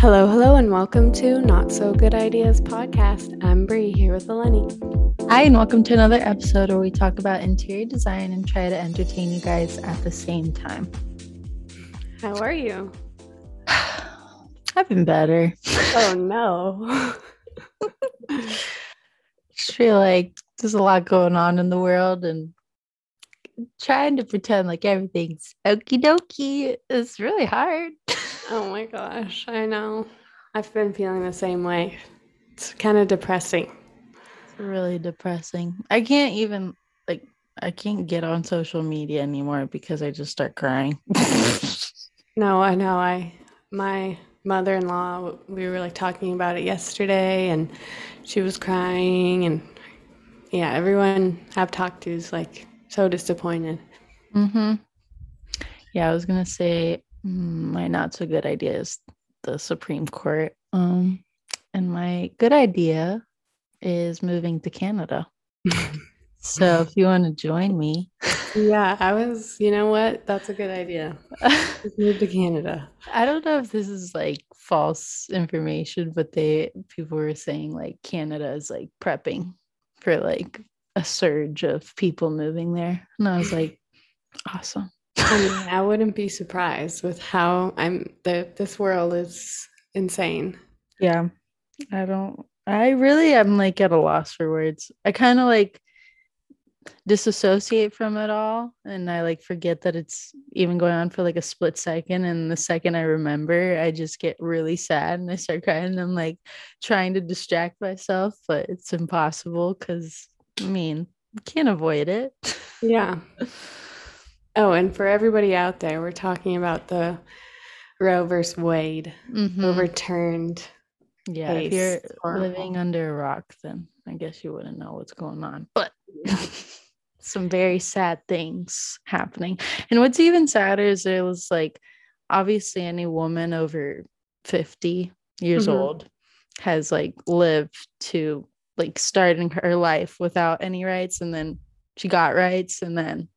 Hello, hello, and welcome to Not So Good Ideas podcast. I'm Bri here with Eleni. Hi, and welcome to another episode where we talk about interior design and try to entertain you guys at the same time. How are you? I've been better. Oh no. Just feel like there's a lot going on in the world and trying to pretend like everything's okie dokie is really hard. Oh my gosh, I know. I've been feeling the same way. It's kind of depressing. It's really depressing. I can't even like I can't get on social media anymore because I just start crying. No, I know. I my mother-in-law we were like talking about it yesterday and she was crying and yeah, everyone I've talked to is like so disappointed. mm-hmm. Yeah, I was gonna say mm, my not so good idea is the Supreme Court. Um and my good idea is moving to Canada. So if you want to join me, Yeah, I was, you know what? That's a good idea. Move to Canada. I don't know if this is like false information, but they people were saying like Canada is like prepping for like a surge of people moving there. And I was like, awesome. I mean, I wouldn't be surprised with how I'm the this world is insane. Yeah. I don't I really am like at a loss for words. I kind of like disassociate from it all and I like forget that it's even going on for like a split second and the second I remember I just get really sad and I start crying and I'm like trying to distract myself but it's impossible cuz I mean, can't avoid it. Yeah. Oh, and for everybody out there, we're talking about the Roe versus Wade Mhm. overturned. Yeah, if you're Horrible. living under a rock then I guess you wouldn't know what's going on. But some very sad things happening. And what's even sadder is there was like obviously any woman over 50 years Mhm. old has like lived to like starting her life without any rights and then she got rights and then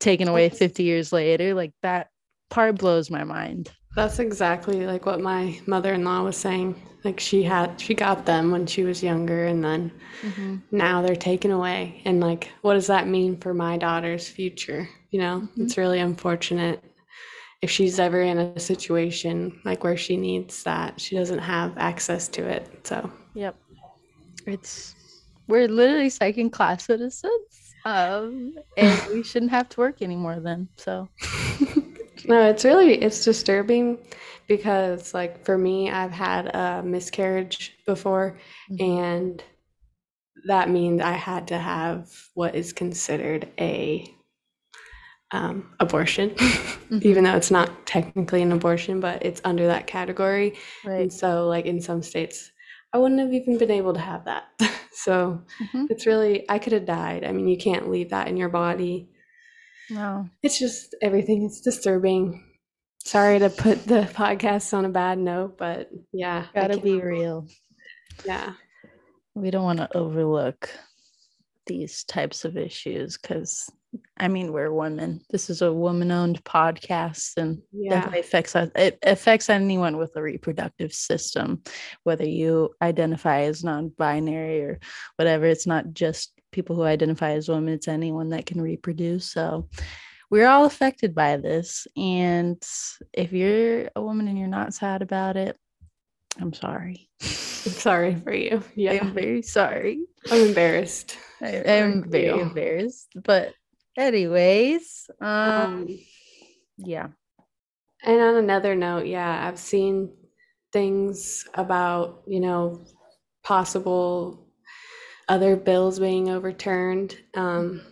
taken away 50 years later. Like that part blows my mind. That's exactly like what my mother-in-law was saying. Like she had she got them when she was younger and then mm-hmm. now they're taken away and like what does that mean for my daughter's future you know mm-hmm. it's really unfortunate if she's ever in a situation like where she needs that she doesn't have access to it so Yep. It's we're literally second class citizens. Um and we shouldn't have to work anymore then. So no it's really it's disturbing because like for me i've had a miscarriage before and that means i had to have what is considered a um, abortion even though it's not technically an abortion but it's under that category right. and so like in some states i wouldn't have even been able to have that so Mhm. it's really i could have died i mean you can't leave that in your body No. it's just everything is disturbing sorry to put the podcast on a bad note but yeah Gotta be real. yeah We don't want to overlook these types of issues because I mean we're women. This is a woman owned podcast and yeah definitely affects us it affects anyone with a reproductive system, whether you identify as non-binary or whatever. It's not just people who identify as women, it's anyone that can reproduce. So we're all affected by this. And if you're a woman and you're not sad about it, I'm sorry. i'm sorry for you yeah I'm very sorry. i'm embarrassed I am very you. embarrassed. But anyways, um, um, yeah. And on another note, yeah, I've seen things about, you know, possible other bills being overturned. Um,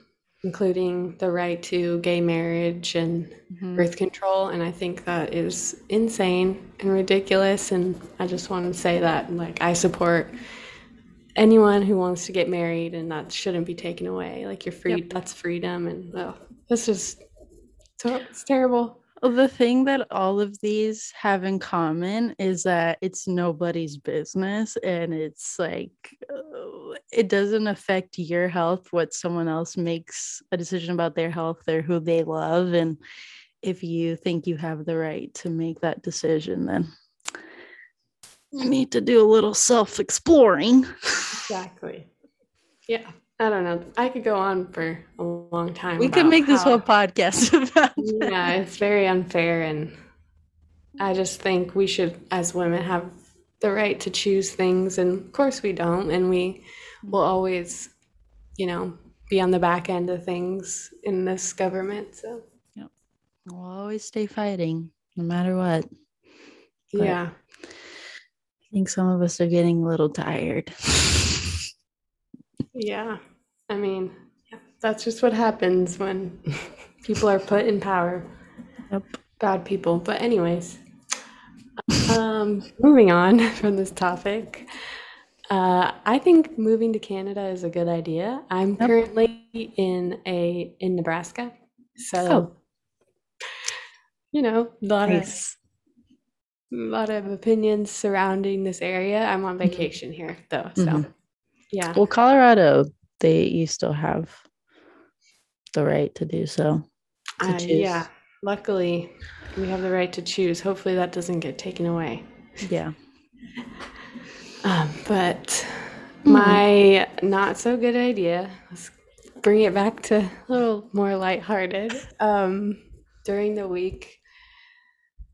including the right to gay marriage and Mhm. birth control. And I think that is insane and ridiculous. And I just want to say that, like, I support anyone who wants to get married, and that shouldn't be taken away. Like, you're free, that's freedom. And oh, this is so it's terrible. Well, the thing that all of these have in common is that it's nobody's business and it's like uh, it doesn't affect your health what someone else makes a decision about their health or who they love and if you think you have the right to make that decision then you need to do a little self-exploring Exactly. Yeah. I don't know. I could go on for a long time. we could make this how- whole podcast about that. yeah, it's very unfair. And I just think we should, as women, have the right to choose things. And of course, we don't. And we will always, you know, be on the back end of things in this government. So, Yep. we'll always stay fighting no matter what But- yeah. I think some of us are getting a little tired. Yeah. I mean, that's just what happens when people are put in power. Yep. Bad people. But, anyways, um, moving on from this topic. Uh, I think moving to Canada is a good idea. I'm Yep. currently in a in Nebraska, so Oh. you know, a lot Nice. A lot of opinions surrounding this area. I'm on Mhm. vacation here though, so Mhm. yeah. Well, Colorado, they you still have the right to do so. to Uh, yeah, luckily we have the right to choose. Hopefully that doesn't get taken away. Yeah. Um, but Mhm. my not so good idea. Let's bring it back to a little more lighthearted. Um, during the week,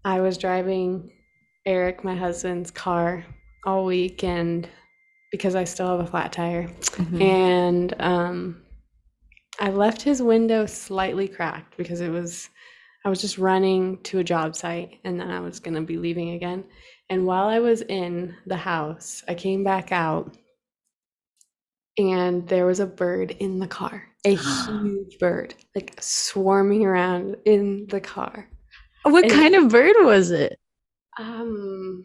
I was driving Eric, my husband's car, all week, and because I still have a flat tire, Mhm. and um, I left his window slightly cracked because it was I was just running to a job site and then I was going to be leaving again. And while I was in the house, I came back out and there was a bird in the car, a huge bird, like swarming around in the car. What and- kind of bird was it? Um,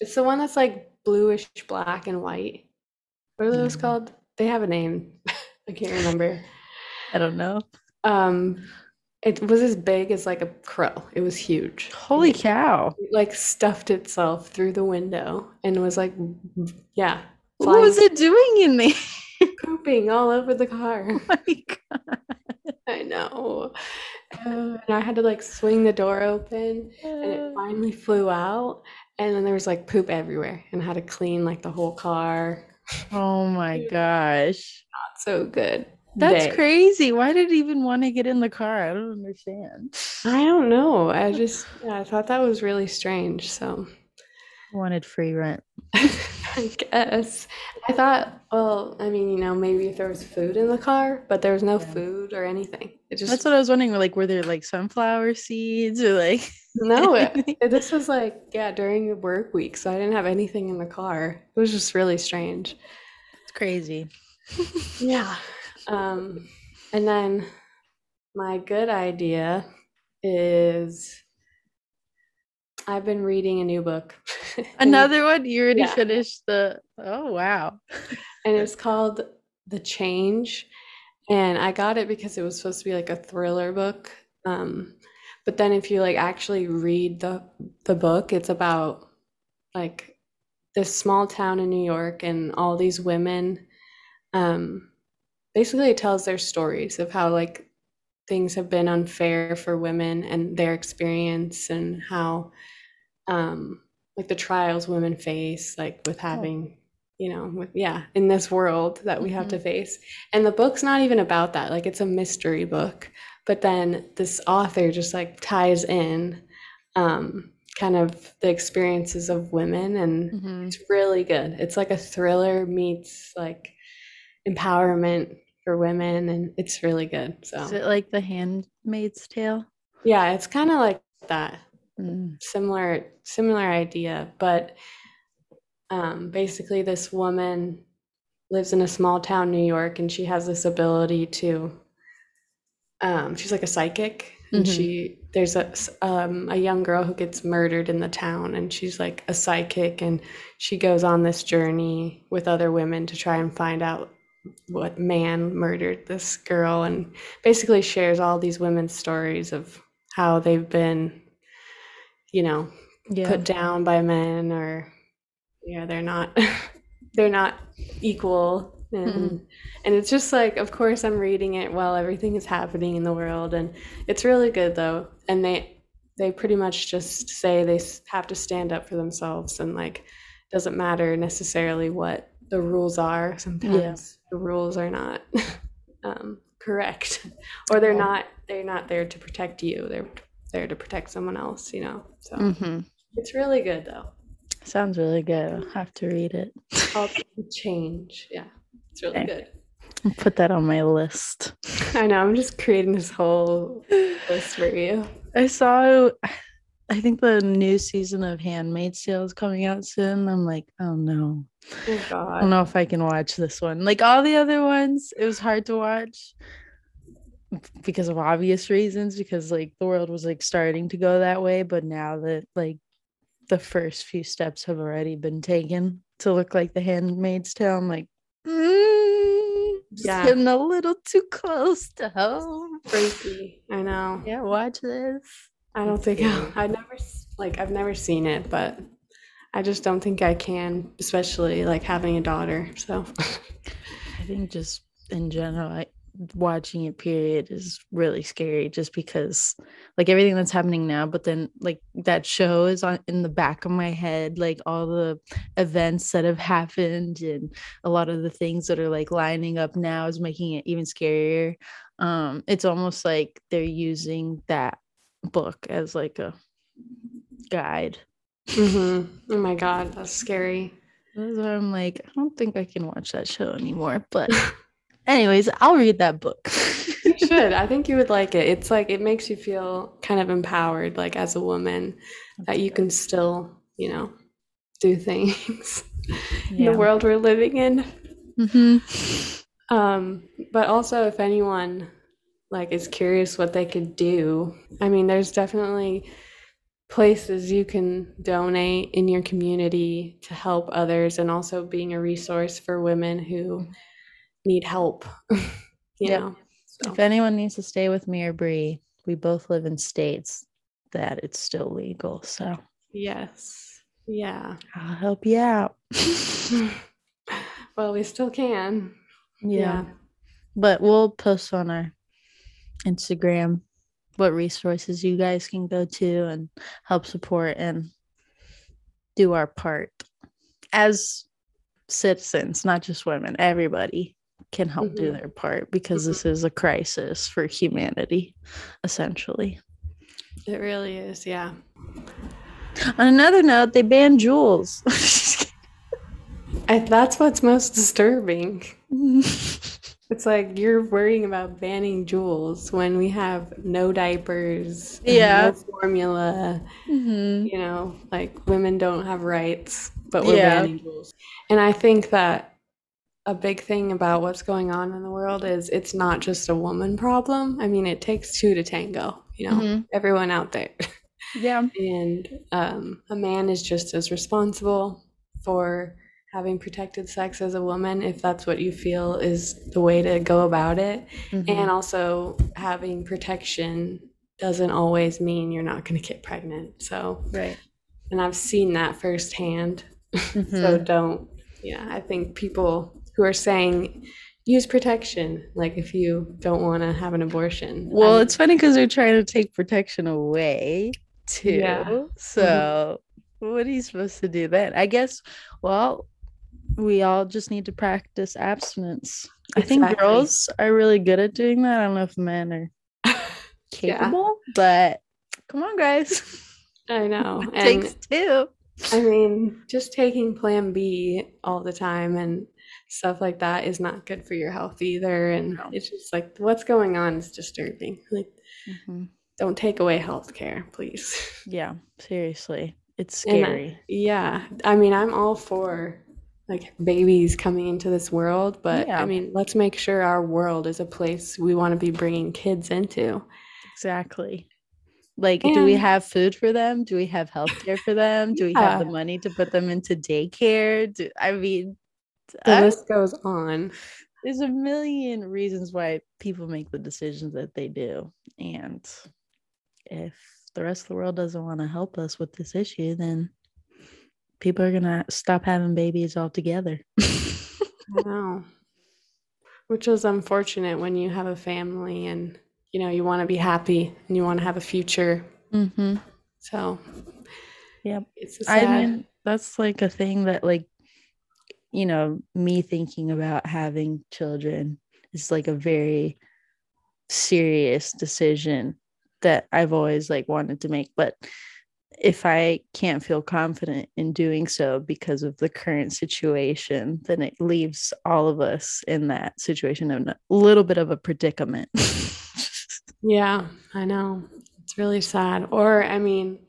it's the one that's like bluish black and white. What are those Mm. called? They have a name. I can't remember. I don't know. Um, it was as big as like a crow. It was huge. Holy cow. It, like stuffed itself through the window and was like, yeah, What was it doing in there? pooping all over the car. Oh my God. I know. And I had to like swing the door open and it finally flew out. And then there was like poop everywhere and I had to clean like the whole car. Oh my gosh. Not so good. That's day. crazy. Why did it even want to get in the car? I don't understand. I don't know. I just, yeah, I thought that was really strange. So. I Wanted free rent. I guess. I thought, well, I mean, you know, maybe if there was food in the car, but there was no Yeah. food or anything. It just That's what I was wondering. Like, were there like sunflower seeds or like? no. It, this was like yeah during the work week, so I didn't have anything in the car. It was just really strange. It's crazy. Yeah. Um, and then my good idea is I've been reading a new book. Another one? You already Yeah. finished the. Oh wow. and it's called The Change. And I got it because it was supposed to be like a thriller book. Um, but then if you like actually read the the book, it's about like this small town in New York and all these women. Um, basically, it tells their stories of how like things have been unfair for women and their experience and how um, like the trials women face, like with having you know, with yeah, in this world that we have to face. And the book's not even about that. Like it's a mystery book. But then this author just like ties in um kind of the experiences of women and Mhm. it's really good. It's like a thriller meets like empowerment for women and it's really good. So is it like The Handmaid's Tale? yeah, it's kind of like that Mm. similar similar idea but um, basically this woman lives in a small town new york and she has this ability to um, she's like a psychic, and Mhm. she there's a um, a young girl who gets murdered in the town, and she's like a psychic, and she goes on this journey with other women to try and find out what man murdered this girl, and basically shares all these women's stories of how they've been, you know, Yeah. put down by men or yeah they're not they're not equal. And Mm-mm. and it's just like of course i'm reading it while everything is happening in the world. And it's really good though. And they they pretty much just say they have to stand up for themselves and like doesn't matter necessarily what the rules are. Sometimes the rules are not um, correct. Or they're Yeah. not they're not there to protect you. They're there to protect someone else you know so hmm it's really good though. Sounds really good. I'll have to read it. Change. Yeah, it's really Okay. good. I'll put that on my list. I know. I'm just creating this whole list for you. I saw, I think the new season of Handmaid's Tale is coming out soon. I'm like, oh no. Oh I don't know if I can watch this one. Like all the other ones, it was hard to watch because of obvious reasons, because like the world was like starting to go that way. But now that like the first few steps have already been taken to look like the Handmaid's Tale, I'm like, mm, Yeah. getting a little too close to home. Freaky. I know. Yeah, watch this. I don't think I, I never like I've never seen it, but I just don't think I can, especially like having a daughter. So I think just in general, I, watching it period is really scary just because like everything that's happening now, but then like that show is on in the back of my head, like all the events that have happened and a lot of the things that are like lining up now is making it even scarier. Um, it's almost like they're using that book as like a guide. mm-hmm. oh my God, that's scary. That's why I'm like, I don't think I can watch that show anymore. But anyways, I'll read that book. You should. I think you would like it. It's like it makes you feel kind of empowered, like as a woman, that you can still, you know, do things in the world we're living in. Mhm. Um, but also, if anyone like is curious what they could do, I mean, there's definitely places you can donate in your community to help others, and also being a resource for women who need help. you Yep. know, so If anyone needs to stay with me or Bri, we both live in states that it's still legal. So yes, yeah. I'll help you out. well, we still can. yeah. But we'll post on our Instagram what resources you guys can go to and help support and do our part as citizens, not just women, everybody can help do Mhm. their part because this is a crisis for humanity, essentially. It really is. Yeah. On another note, they banned Juuls. I, that's what's most disturbing. It's like you're worrying about banning Juuls when we have no diapers, Yeah. no formula. Mhm. You know, like women don't have rights, but we're Yeah. banning Juuls. And I think that a big thing about what's going on in the world is it's not just a woman problem. I mean, it takes two to tango. You know, Mhm. everyone out there. Yeah. and um, a man is just as responsible for having protected sex as a woman if that's what you feel is the way to go about it Mhm. and also having protection doesn't always mean you're not going to get pregnant so right. and i've seen that firsthand so Mhm. don't yeah i think people who are saying use protection like if you don't want to have an abortion Well, I'm- it's funny because they're trying to take protection away too. Yeah. Mm-hmm. So, what are you supposed to do then? I guess, well, we all just need to practice abstinence. I think girls are really good at doing that. I don't know if men are capable, but come on, guys. i know it and takes two. I mean, just taking Plan B all the time and stuff like that is not good for your health either. And No. it's just like what's going on is disturbing. Like, Mhm. don't take away health care, please. Yeah, seriously. It's And I- scary. yeah. I mean, I'm all for like babies coming into this world, but Yeah. I mean, let's make sure our world is a place we want to be bringing kids into. Exactly. Like, do we have food for them? Do we have healthcare for them? Do we have the money to put them into daycare? Do, I mean, The I- list goes on. there's a million reasons why people make the decisions that they do. And if the rest of the world doesn't want to help us with this issue, then people are going to stop having babies altogether. I know. Which is unfortunate when you have a family and you know you want to be happy and you want to have a future. mm-hmm. So, yeah, it's a I sad. mean, that's like a thing that, like, you know, me thinking about having children is like a very serious decision that I've always like wanted to make. But if I can't feel confident in doing so because of the current situation, then it leaves all of us in that situation in a little bit of a predicament. Yeah, I know. It's really sad. Or, I mean,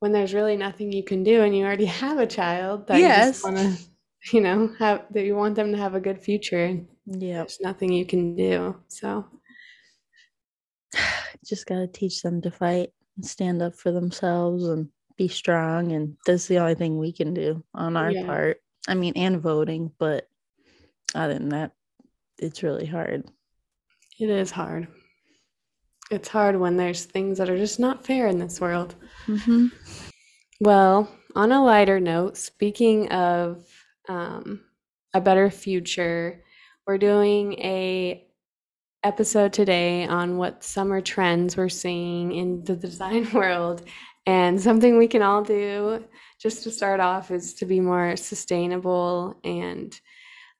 when there's really nothing you can do and you already have a child that you Yes. just want to, you know, have that you want them to have a good future yep. there's nothing you can do. So, just got to teach them to fight and stand up for themselves and be strong and that's the only thing we can do on our Yeah. part i mean and voting but other than that it's really hard it is hard. It's hard when there's things that are just not fair in this world. mm-hmm. Well, on a lighter note, speaking of um, a better future, we're doing a episode today on what summer trends we're seeing in the design world, and something we can all do just to start off is to be more sustainable and,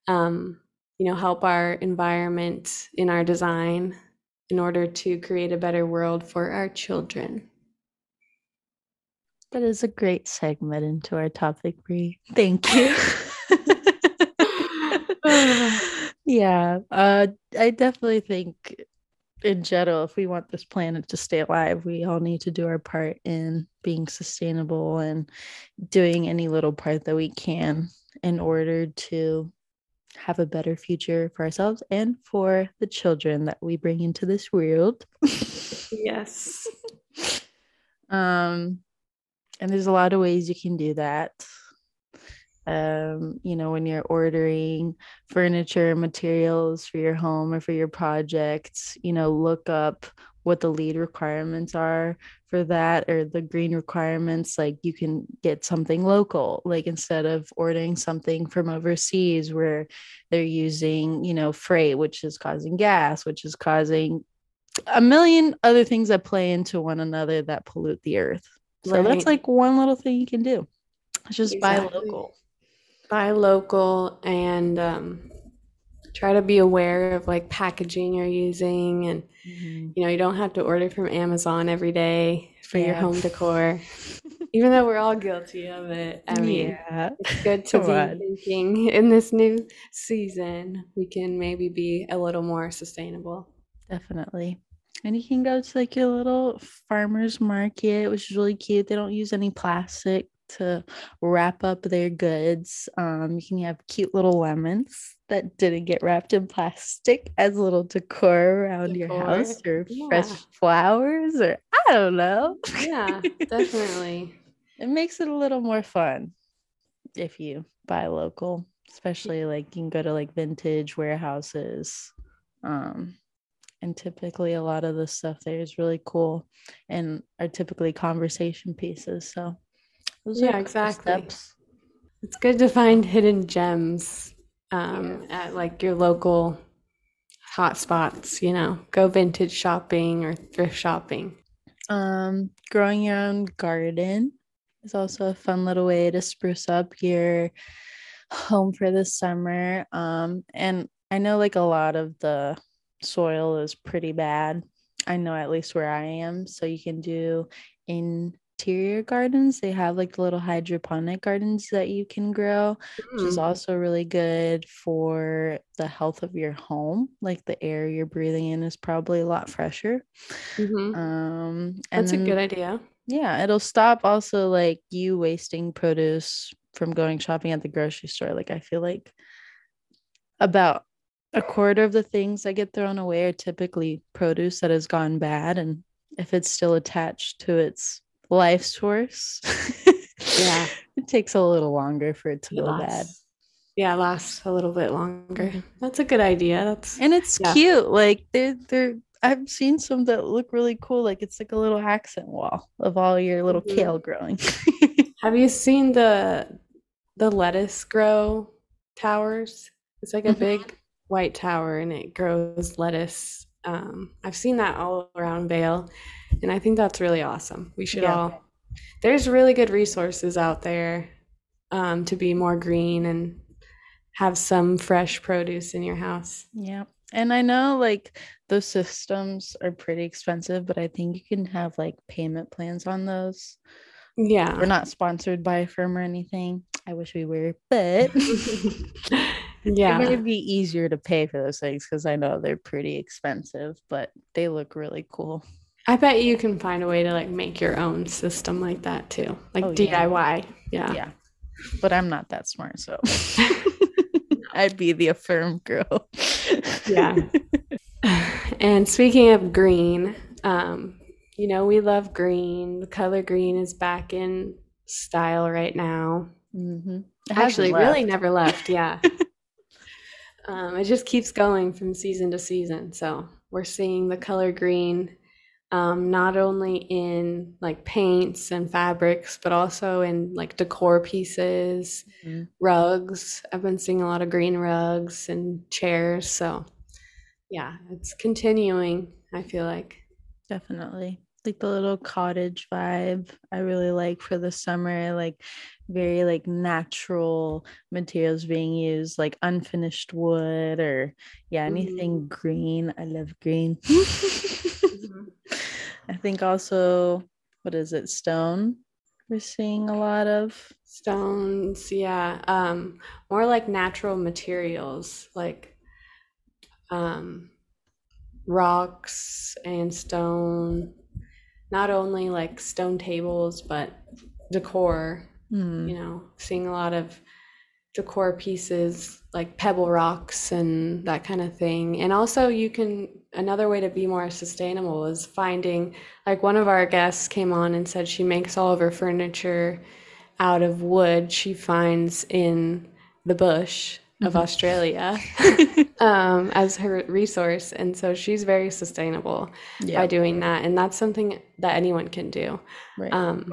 um, you know, help our environment in our design in order to create a better world for our children. That is a great segment into our topic Bri. thank you yeah uh i definitely think in general if we want this planet to stay alive we all need to do our part in being sustainable and doing any little part that we can in order to have a better future for ourselves and for the children that we bring into this world Yes. um and there's a lot of ways you can do that. Um you know when you're ordering furniture materials for your home or for your projects you know look up what the LEED requirements are for that or the green requirements like you can get something local. Like instead of ordering something from overseas where they're using you know freight which is causing gas which is causing a million other things that play into one another that pollute the earth so that's like one little thing you can do. Just buy local. Buy local and um, try to be aware of like packaging you're using and you know you don't have to order from amazon every day for your home decor. Even though we're all guilty of it i mean yeah. it's good to Come be on. thinking in this new season we can maybe be a little more sustainable. Definitely and you can go to like your little farmers market which is really cute. They don't use any plastic to wrap up their goods. Um you can have cute little lemons that didn't get wrapped in plastic as little decor around your house or fresh flowers or i don't know. Yeah definitely. It makes it a little more fun if you buy local especially like you can go to like vintage warehouses. Um and typically a lot of the stuff there is really cool and are typically conversation pieces so those Yeah, exactly. steps. It's good to find hidden gems um, at like your local hot spots, you know, go vintage shopping or thrift shopping. um growing your own garden is also a fun little way to spruce up your home for the summer um and i know like a lot of the soil is pretty bad i know at least where i am so you can do interior gardens they have like little hydroponic gardens that you can grow which is Mm, also really good for the health of your home like the air you're breathing in is probably a lot fresher mhm. um and That's a good idea. yeah it'll stop also like you wasting produce from going shopping at the grocery store. Like I feel like about a quarter of the things that get thrown away are typically produce that has gone bad. And if it's still attached to its life source, Yeah. it takes a little longer for it to It go lasts- bad. Yeah, it lasts a little bit longer. That's a good idea. That's And it's Yeah. cute. Like they're they're I've seen some that look really cool. Like it's like a little accent wall of all your little Mhm. kale growing. Have you seen the the lettuce grow towers? It's like a Mhm. big white tower and it grows lettuce. Um, I've seen that all around Vail, and I think that's really awesome. We should Yeah. all. There's really good resources out there um, to be more green and have some fresh produce in your house. Yeah. And I know like those systems are pretty expensive, but I think you can have like payment plans on those. Yeah. We're not sponsored by Affirm or anything. I wish we were, but it yeah. might be easier to pay for those things because I know they're pretty expensive, but they look really cool. I bet you can find a way to like make your own system like that too. Like Oh. DIY. Yeah. Yeah. But I'm not that smart, so I'd be the Affirm girl. Yeah. and speaking of green, um, you know, we love green. The color green is back in style right now. hmm Actually, really never left. Yeah. um, it just keeps going from season to season. So we're seeing the color green um, not only in like paints and fabrics, but also in like decor pieces, Mhm. rugs. I've been seeing a lot of green rugs and chairs. So yeah, it's continuing, I feel like. Definitely. Like the little cottage vibe I really like for the summer, like very like natural materials being used, like unfinished wood or yeah, anything green. I love green. I think also what is it, stone? We're seeing a lot of. Stones, yeah. Um, more like natural materials, like um, rocks and stone. Not only like stone tables, but decor. Hmm. You know, seeing a lot of decor pieces like pebble rocks and that kind of thing. And also, you can another way to be more sustainable is finding like one of our guests came on and said she makes all of her furniture out of wood she finds in the bush of Mhm. Australia um, as her resource. And so she's very sustainable yeah. by doing that. And that's something that anyone can do. Right. Um,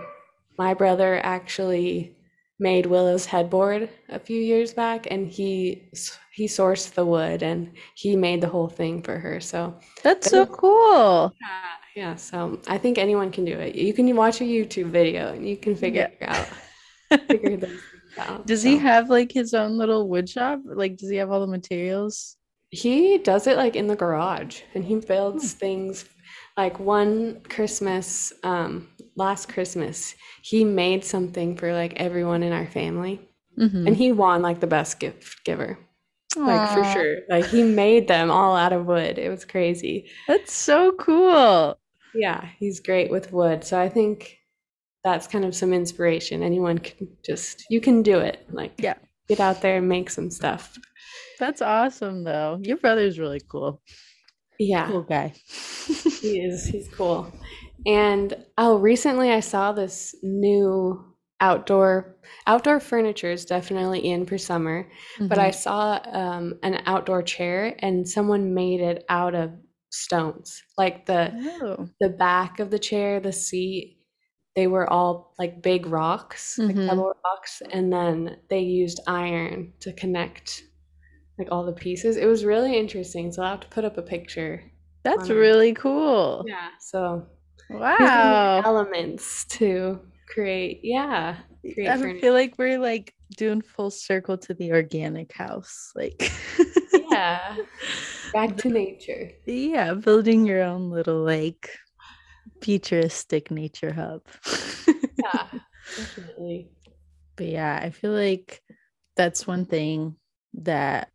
my brother actually made Willow's headboard a few years back, and he he sourced the wood and he made the whole thing for her. So That's so cool. yeah, yeah, so I think anyone can do it. You can watch a YouTube video and you can figure it out. Figure those Does he have like his own little wood shop? Like, does he have all the materials? He does it like in the garage and he builds things like one Christmas, um, last Christmas, he made something for like everyone in our family Mhm. and he won like the best gift giver. Like for sure. Like he made them all out of wood. It was crazy. That's so cool. Yeah, he's great with wood. So I think that's kind of some inspiration. Anyone can just you can do it. Like Yeah. get out there and make some stuff. That's awesome, though. Your brother's really cool. Yeah. Cool guy. He is. He's cool. And oh, recently I saw this new outdoor outdoor furniture is definitely in for summer, but I saw um, an outdoor chair and someone made it out of stones. Like the. Oh. the back of the chair, the seat, they were all like big rocks, like Mhm. pebble rocks, and then they used iron to connect like all the pieces. It was really interesting. So I'll have to put up a picture. That's really cool. Yeah. So Wow. elements to create yeah create I furniture. feel like we're like doing full circle to the organic house. Like, yeah back to nature yeah, building your own little like futuristic nature hub. yeah definitely but yeah i feel like that's one thing that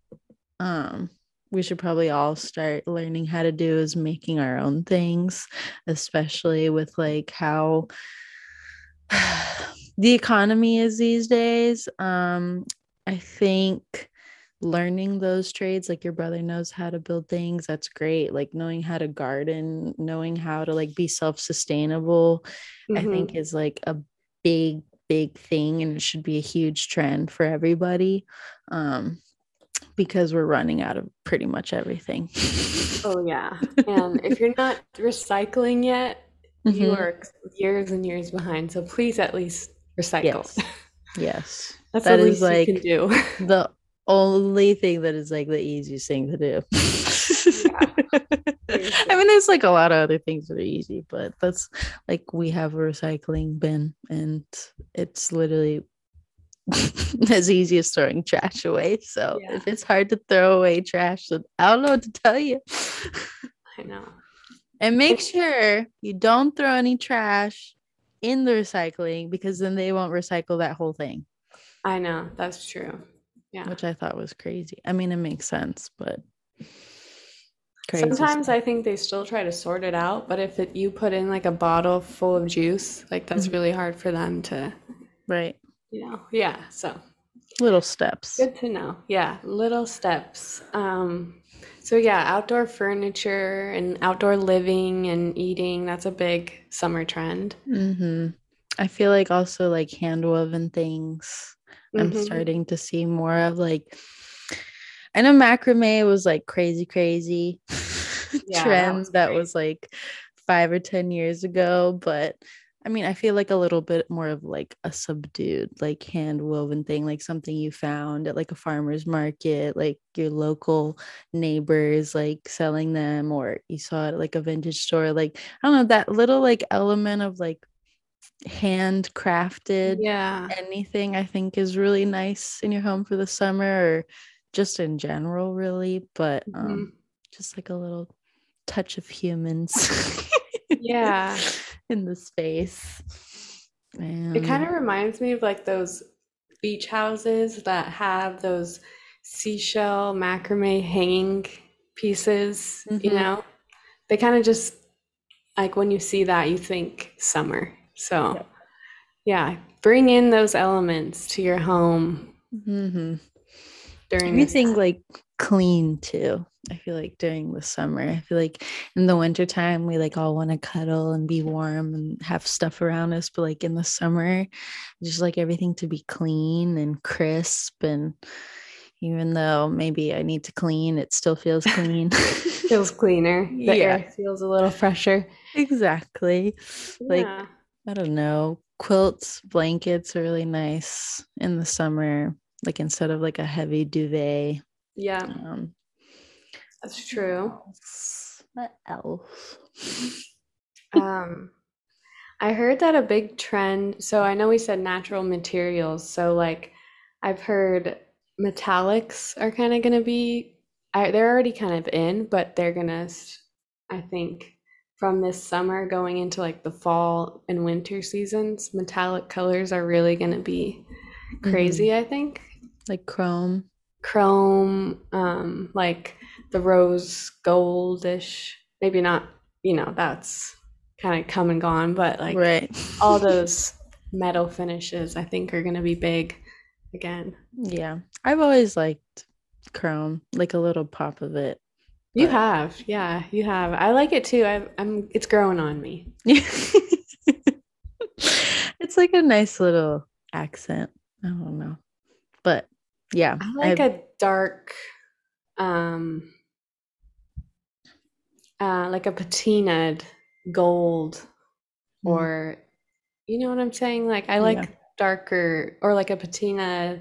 um we should probably all start learning how to do is making our own things especially with like how the economy is these days. Um, I think learning those trades like your brother knows how to build things that's great like knowing how to garden knowing how to like be self-sustainable mm-hmm. i think is like a big big thing and it should be a huge trend for everybody um because we're running out of pretty much everything oh yeah and if you're not recycling yet mm-hmm. you are years and years behind so please at least recycle yes, yes. that's that least like you can do the only thing that is like the easiest thing to do. I mean, there's like a lot of other things that are easy, but that's like we have a recycling bin and it's literally as easy as throwing trash away. So yeah. if it's hard to throw away trash, then I don't know what to tell you. I know. And make sure you don't throw any trash in the recycling because then they won't recycle that whole thing. I know. That's true. Yeah. Which I thought was crazy. I mean, it makes sense, but sometimes stuff. I think they still try to sort it out. But if it, you put in like a bottle full of juice, like that's mm-hmm. really hard for them to, right? You know, yeah. So little steps. Good to know. Yeah, little steps. Um, so yeah, outdoor furniture and outdoor living and eating, that's a big summer trend. Mm-hmm. I feel like also like hand woven things Mm-hmm. I'm starting to see more of like I know macrame was like crazy, crazy yeah, trend that, that was like five or ten years ago, but I mean, I feel like a little bit more of like a subdued, like hand woven thing, like something you found at like a farmer's market, like your local neighbors like selling them, or you saw it at like a vintage store. Like, I don't know, that little like element of like handcrafted yeah. anything i think is really nice in your home for the summer or just in general really but um mm-hmm. just like a little touch of humans yeah. in the space. And... it kind of reminds me of like those beach houses that have those seashell macrame hanging pieces mm-hmm. you know? They kind of just like when you see that you think summer so, yep. yeah, bring in those elements to your home mm-hmm. during anything like clean too. I feel like during the summer, I feel like in the wintertime, we like all want to cuddle and be warm and have stuff around us. But like in the summer, just like everything to be clean and crisp. And even though maybe I need to clean, it still feels clean. feels cleaner. The yeah. air feels a little fresher. Exactly. Yeah. Like I don't know. Quilts, blankets are really nice in the summer, like instead of like a heavy duvet. Yeah. Um, That's true. What else? um, I heard that a big trend. So I know we said natural materials. So like, I've heard metallics are kind of going to be. I, they're already kind of in, but they're gonna, I think, from this summer going into like the fall and winter seasons, metallic colors are really going to be crazy, mm-hmm. I think. Like chrome. Chrome, um, like the rose goldish, maybe not, you know, that's kind of come and gone, but like right. all those metal finishes I think are going to be big again. Yeah. I've always liked chrome, like a little pop of it. You have, yeah, you have. I like it too. I, I'm. It's growing on me. it's like a nice little accent. I don't know, but yeah, I like I've... a dark, um, uh, like a patinaed gold, mm. or you know what I'm saying? Like I like yeah. darker, or like a patina,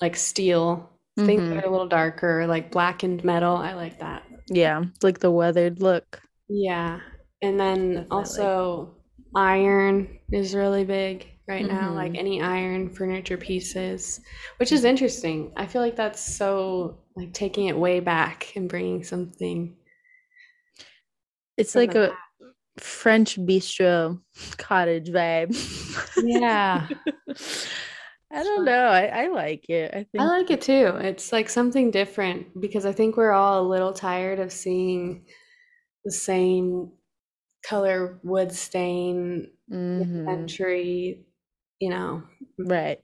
like steel mm-hmm. things that are a little darker, like blackened metal. I like that. Yeah, like the weathered look. Yeah. And then Definitely. also iron is really big right mm-hmm. now, like mm-hmm. any iron furniture pieces, which is interesting. I feel like that's so like taking it way back and bringing something. It's like a French bistro cottage vibe. Yeah. I don't know. I, I like it. I think I like it too. It's like something different because I think we're all a little tired of seeing the same color wood stain mm-hmm. you know, right.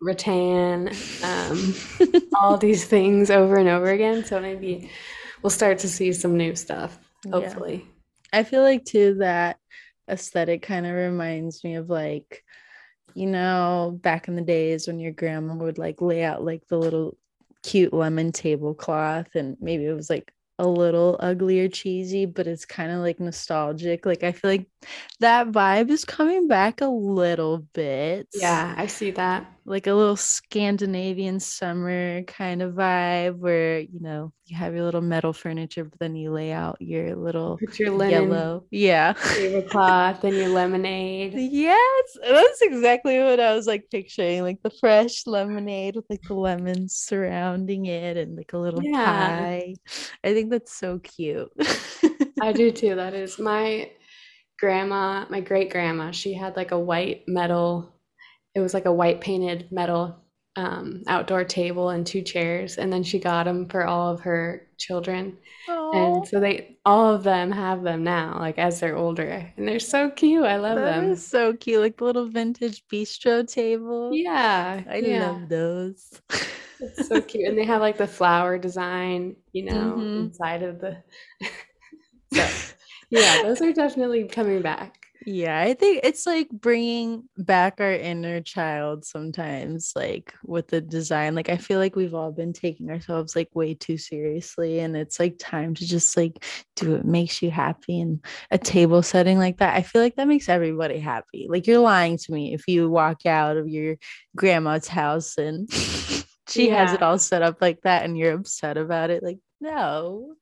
rattan, um, all these things over and over again. So maybe we'll start to see some new stuff, Yeah. hopefully. I feel like too that aesthetic kind of reminds me of like, you know, back in the days when your grandma would like lay out like the little cute lemon tablecloth and maybe it was like a little ugly or cheesy, but it's kind of like nostalgic. Like I feel like that vibe is coming back a little bit. Yeah, I see that. Like a little Scandinavian summer kind of vibe where, you know, you have your little metal furniture, but then you lay out your little your yellow. Yeah. tablecloth and your lemonade. Yes, that's exactly what I was like picturing, like the fresh lemonade with like the lemons surrounding it and like a little Yeah. pie. I think that's so cute. I do too. That is my grandma, my great grandma. She had like a white metal, it was like a white painted metal um, outdoor table and two chairs. And then she got them for all of her children. Aw, And so they, all of them have them now, like as they're older. And they're so cute. I love that them. so cute, like the little vintage bistro table. Yeah. I yeah. love those. It's so cute. And they have like the flower design, you know, Mhm. inside of the. so, yeah, those are definitely coming back. Yeah, I think it's like bringing back our inner child sometimes, like with the design. Like, I feel like we've all been taking ourselves like way too seriously, and it's like time to just like do what makes you happy. And a table setting like that, I feel like that makes everybody happy. Like, you're lying to me if you walk out of your grandma's house and she has it all set up like that and you're upset about it. Like, no,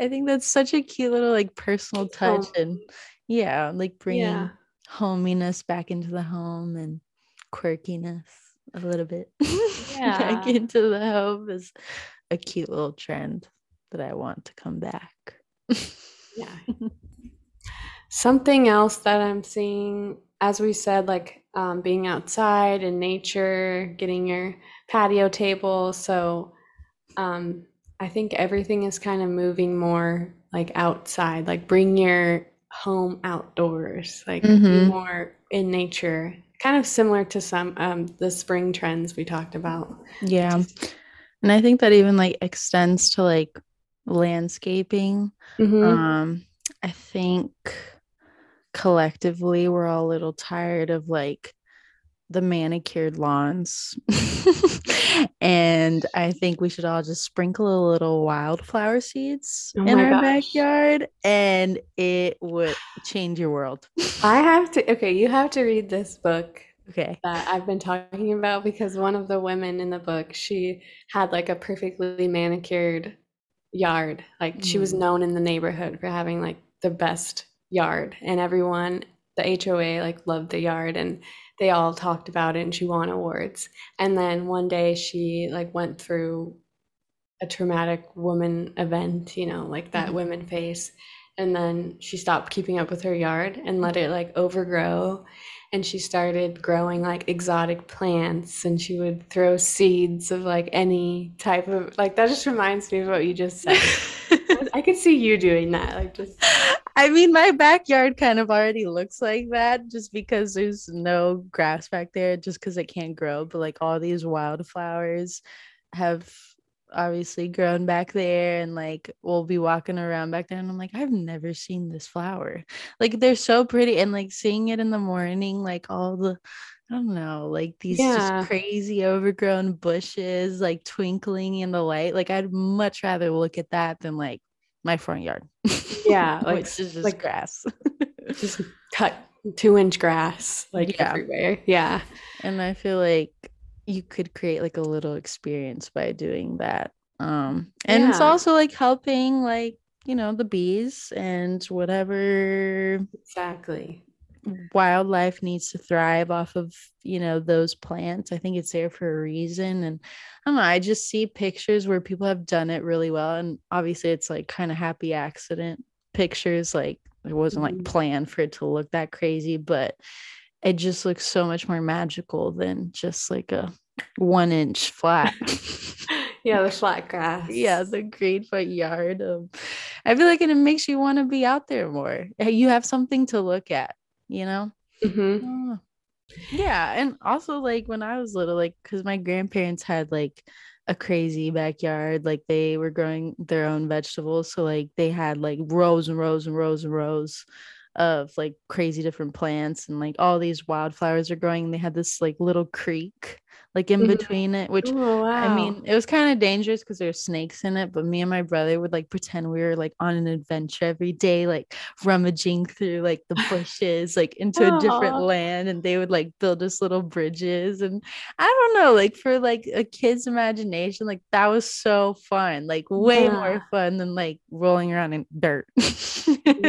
I think that's such a cute little like personal touch home. and yeah, like bringing Yeah. hominess back into the home and quirkiness a little bit back into the home is a cute little trend that I want to come back. Yeah. Something else that I'm seeing, as we said, like um, being outside in nature, getting your patio table. So um, I think everything is kind of moving more like outside, like bring your home outdoors, like be Mhm. more in nature. Kind of similar to some um, the spring trends we talked about. yeah. And I think that even like extends to like landscaping. Mhm. Um, I think collectively we're all a little tired of like the manicured lawns. and I think we should all just sprinkle a little wildflower seeds Oh in our gosh. backyard and it would change your world. I have to, okay, you have to read this book. okay. that I've been talking about because one of the women in the book, she had like a perfectly manicured yard. Like she was Mm. known in the neighborhood for having like the best yard, and everyone, the HOA, like loved the yard, and they all talked about it, and she won awards. And then one day she like went through a traumatic woman event, you know, like that Mhm. women face. And then she stopped keeping up with her yard and let it like overgrow. And she started growing like exotic plants and she would throw seeds of like any type of like that just reminds me of what you just said. I could see you doing that. Like just I mean, my backyard kind of already looks like that just because there's no grass back there, just because it can't grow. But like all these wildflowers have obviously grown back there, and like we'll be walking around back there, and I'm like, I've never seen this flower. Like they're so pretty, and like seeing it in the morning, like all the I don't know, like these Yeah. just crazy overgrown bushes, like twinkling in the light. Like I'd much rather look at that than like my front yard. Yeah, like- which is just like- grass. just cut two inch grass like Yeah. everywhere. Yeah. and I feel like you could create like a little experience by doing that. Um, and it's also like helping like you know the bees and whatever Exactly. wildlife needs to thrive off of you know those plants i think it's there for a reason and i don't know i just see pictures where people have done it really well and obviously it's like kind of happy accident pictures like it wasn't like Mhm. planned for it to look that crazy but it just looks so much more magical than just like a one inch flat Yeah, the flat grass. yeah the green foot yard um, i feel like it makes you want to be out there more you have something to look at you know hmm Oh, Yeah. And also, like, when I was little, like, because my grandparents had like a crazy backyard, like, they were growing their own vegetables. So, like, they had like rows and rows and rows and rows of like crazy different plants and like all these wildflowers are growing. They had this like little creek like in mm-hmm. between it, which oh, wow. I mean, it was kind of dangerous because there's snakes in it. But me and my brother would like pretend we were like on an adventure every day, like rummaging through like the bushes, like into Aww. a different land, and they would like build us little bridges. And I don't know, like for like a kid's imagination, like that was so fun, like way yeah. more fun than like rolling around in dirt.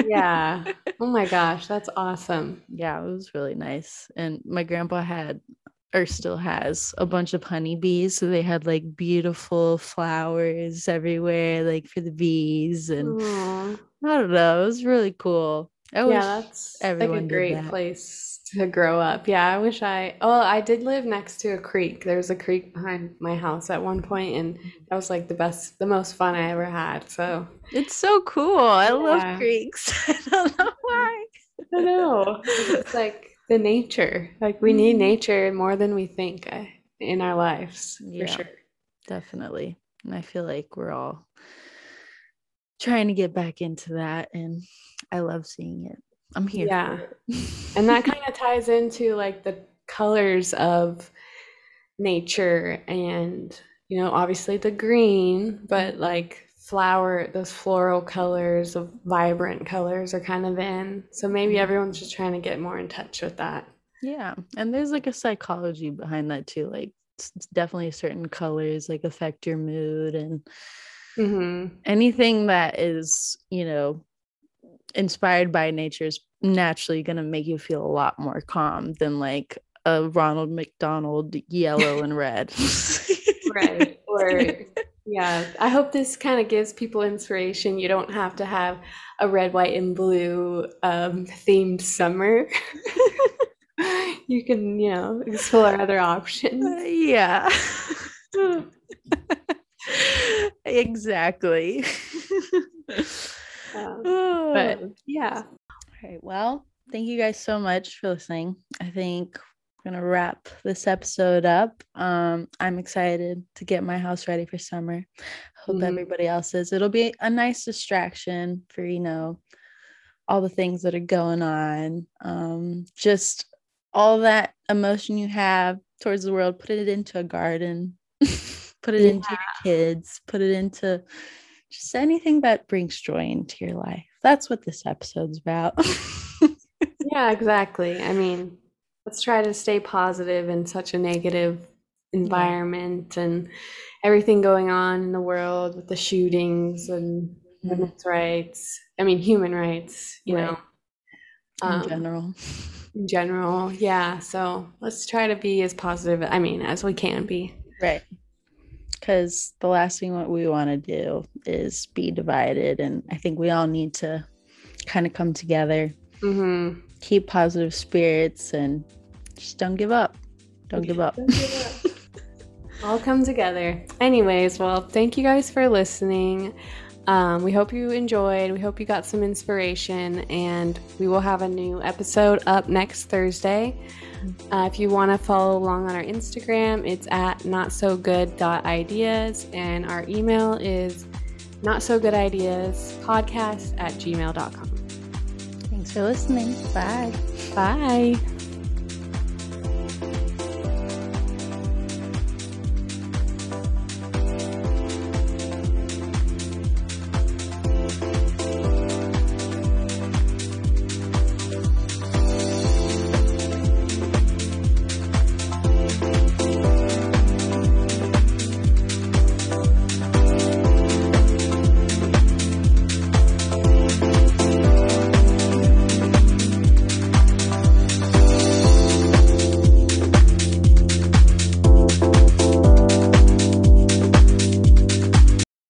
yeah. Oh my gosh, that's awesome. Yeah, it was really nice. And my grandpa had or still has a bunch of honeybees. So they had like beautiful flowers everywhere, like for the bees. And Aww. I don't know, it was really cool. I yeah, that's like a great place to grow up. Yeah, I wish I. Oh, I did live next to a creek. There was a creek behind my house at one point, and that was like the best, the most fun I ever had. So it's so cool. I yeah. love creeks. I don't know mm-hmm. why. I know. It's like the nature. Like we need mm-hmm. nature more than we think uh, in our lives, yeah, for sure. Definitely. And I feel like we're all trying to get back into that and I love seeing it. I'm here. Yeah. and that kind of ties into like the colors of nature and you know obviously the green but like flower those floral colors of vibrant colors are kind of in so maybe mm-hmm. everyone's just trying to get more in touch with that yeah and there's like a psychology behind that too like definitely certain colors like affect your mood and mm-hmm. anything that is you know inspired by nature is naturally going to make you feel a lot more calm than like a ronald mcdonald yellow and red right or yeah, I hope this kind of gives people inspiration. You don't have to have a red, white, and blue um, themed summer. you can, you know, explore other options. Uh, yeah. exactly. Um, but yeah. All right. Well, thank you guys so much for listening. I think gonna wrap this episode up. Um, I'm excited to get my house ready for summer. Hope mm-hmm. everybody else is. It'll be a nice distraction for you know all the things that are going on. Um, just all that emotion you have towards the world, put it into a garden, put it yeah. into your kids, put it into just anything that brings joy into your life. That's what this episode's about. yeah, exactly. I mean, let's try to stay positive in such a negative environment yeah. and everything going on in the world with the shootings and mm-hmm. women's rights. I mean, human rights, you right. know, um, in general. In general, yeah. So let's try to be as positive, I mean, as we can be. Right. Because the last thing what we want to do is be divided. And I think we all need to kind of come together. Mm-hmm keep positive spirits and just don't give up. Don't give up. Don't give up. All come together. Anyways, well, thank you guys for listening. Um, we hope you enjoyed. We hope you got some inspiration, and we will have a new episode up next Thursday. Uh, if you want to follow along on our Instagram, it's at not so ideas, and our email is not so good ideas podcast at gmail.com for listening. Bye. Bye.